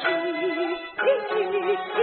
去去去，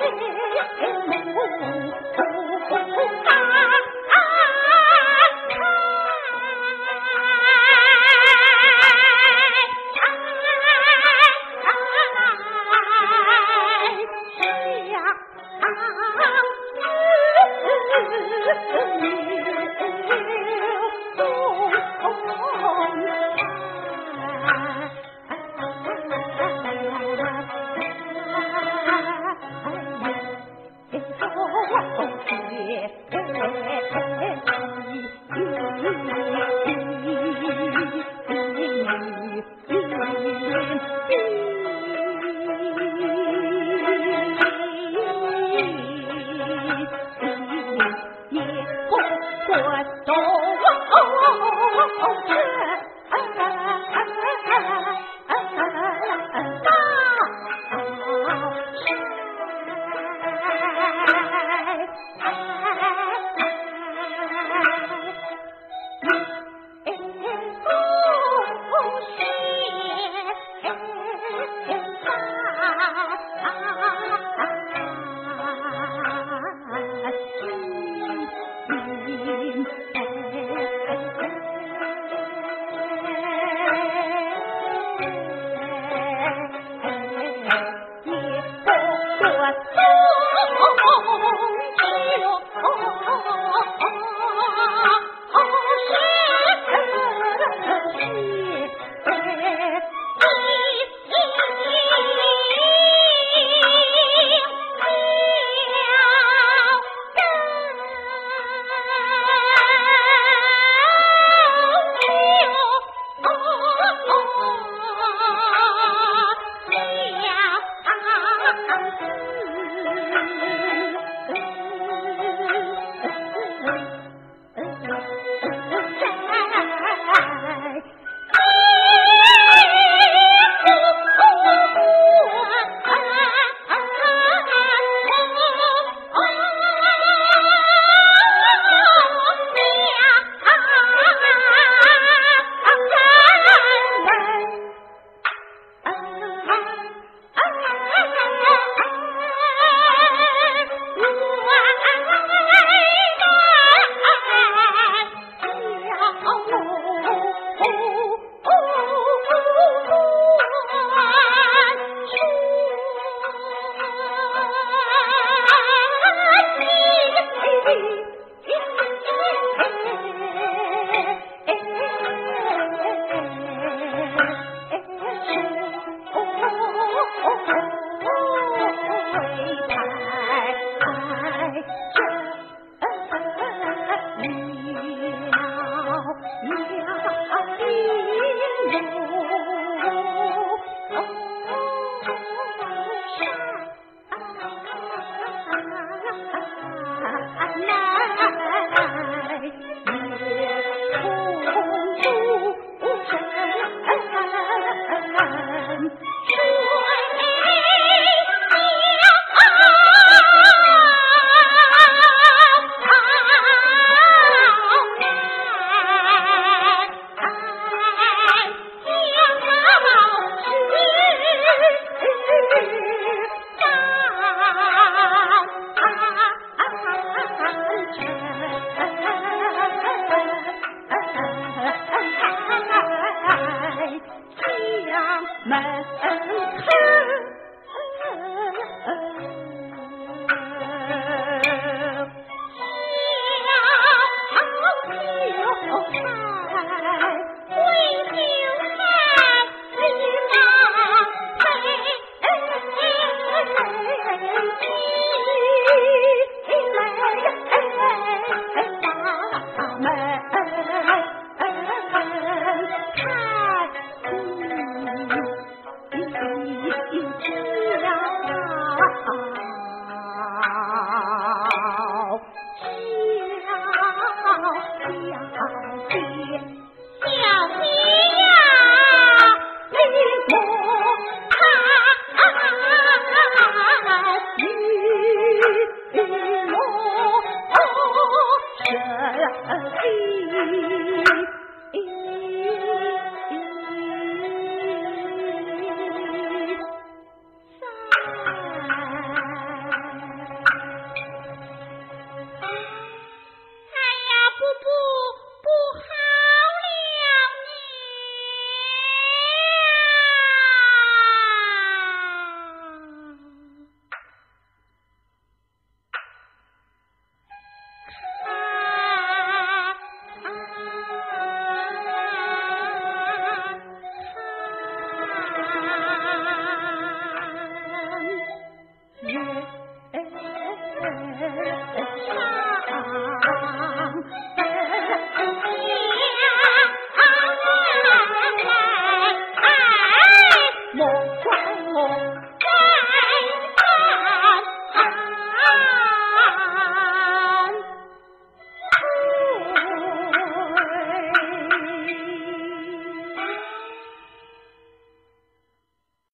你一片心。哎哎思